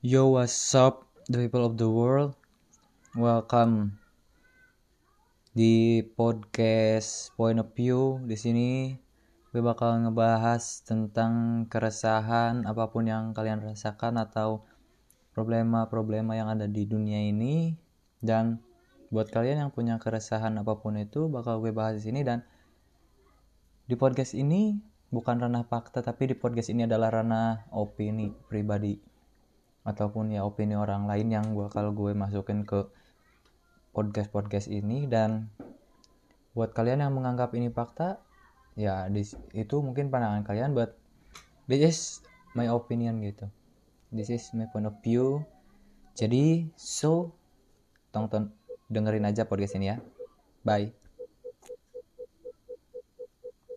Yo, what's up, the people of the world? Welcome di podcast Point of View. Di sini gue bakal ngebahas tentang keresahan apa pun yang kalian rasakan atau problema-problema yang ada di dunia ini dan buat kalian yang punya keresahan apa pun itu bakal gue bahas di sini dan di podcast ini bukan ranah fakta tapi di podcast ini adalah ranah opini pribadi ataupun ya opini orang lain yang gue kalau gue masukin ke podcast podcast ini. Dan buat kalian yang menganggap ini fakta ya itu mungkin pandangan kalian but this is my opinion gitu. This is my point of view. Jadi so tonton dengerin aja podcast ini ya. Bye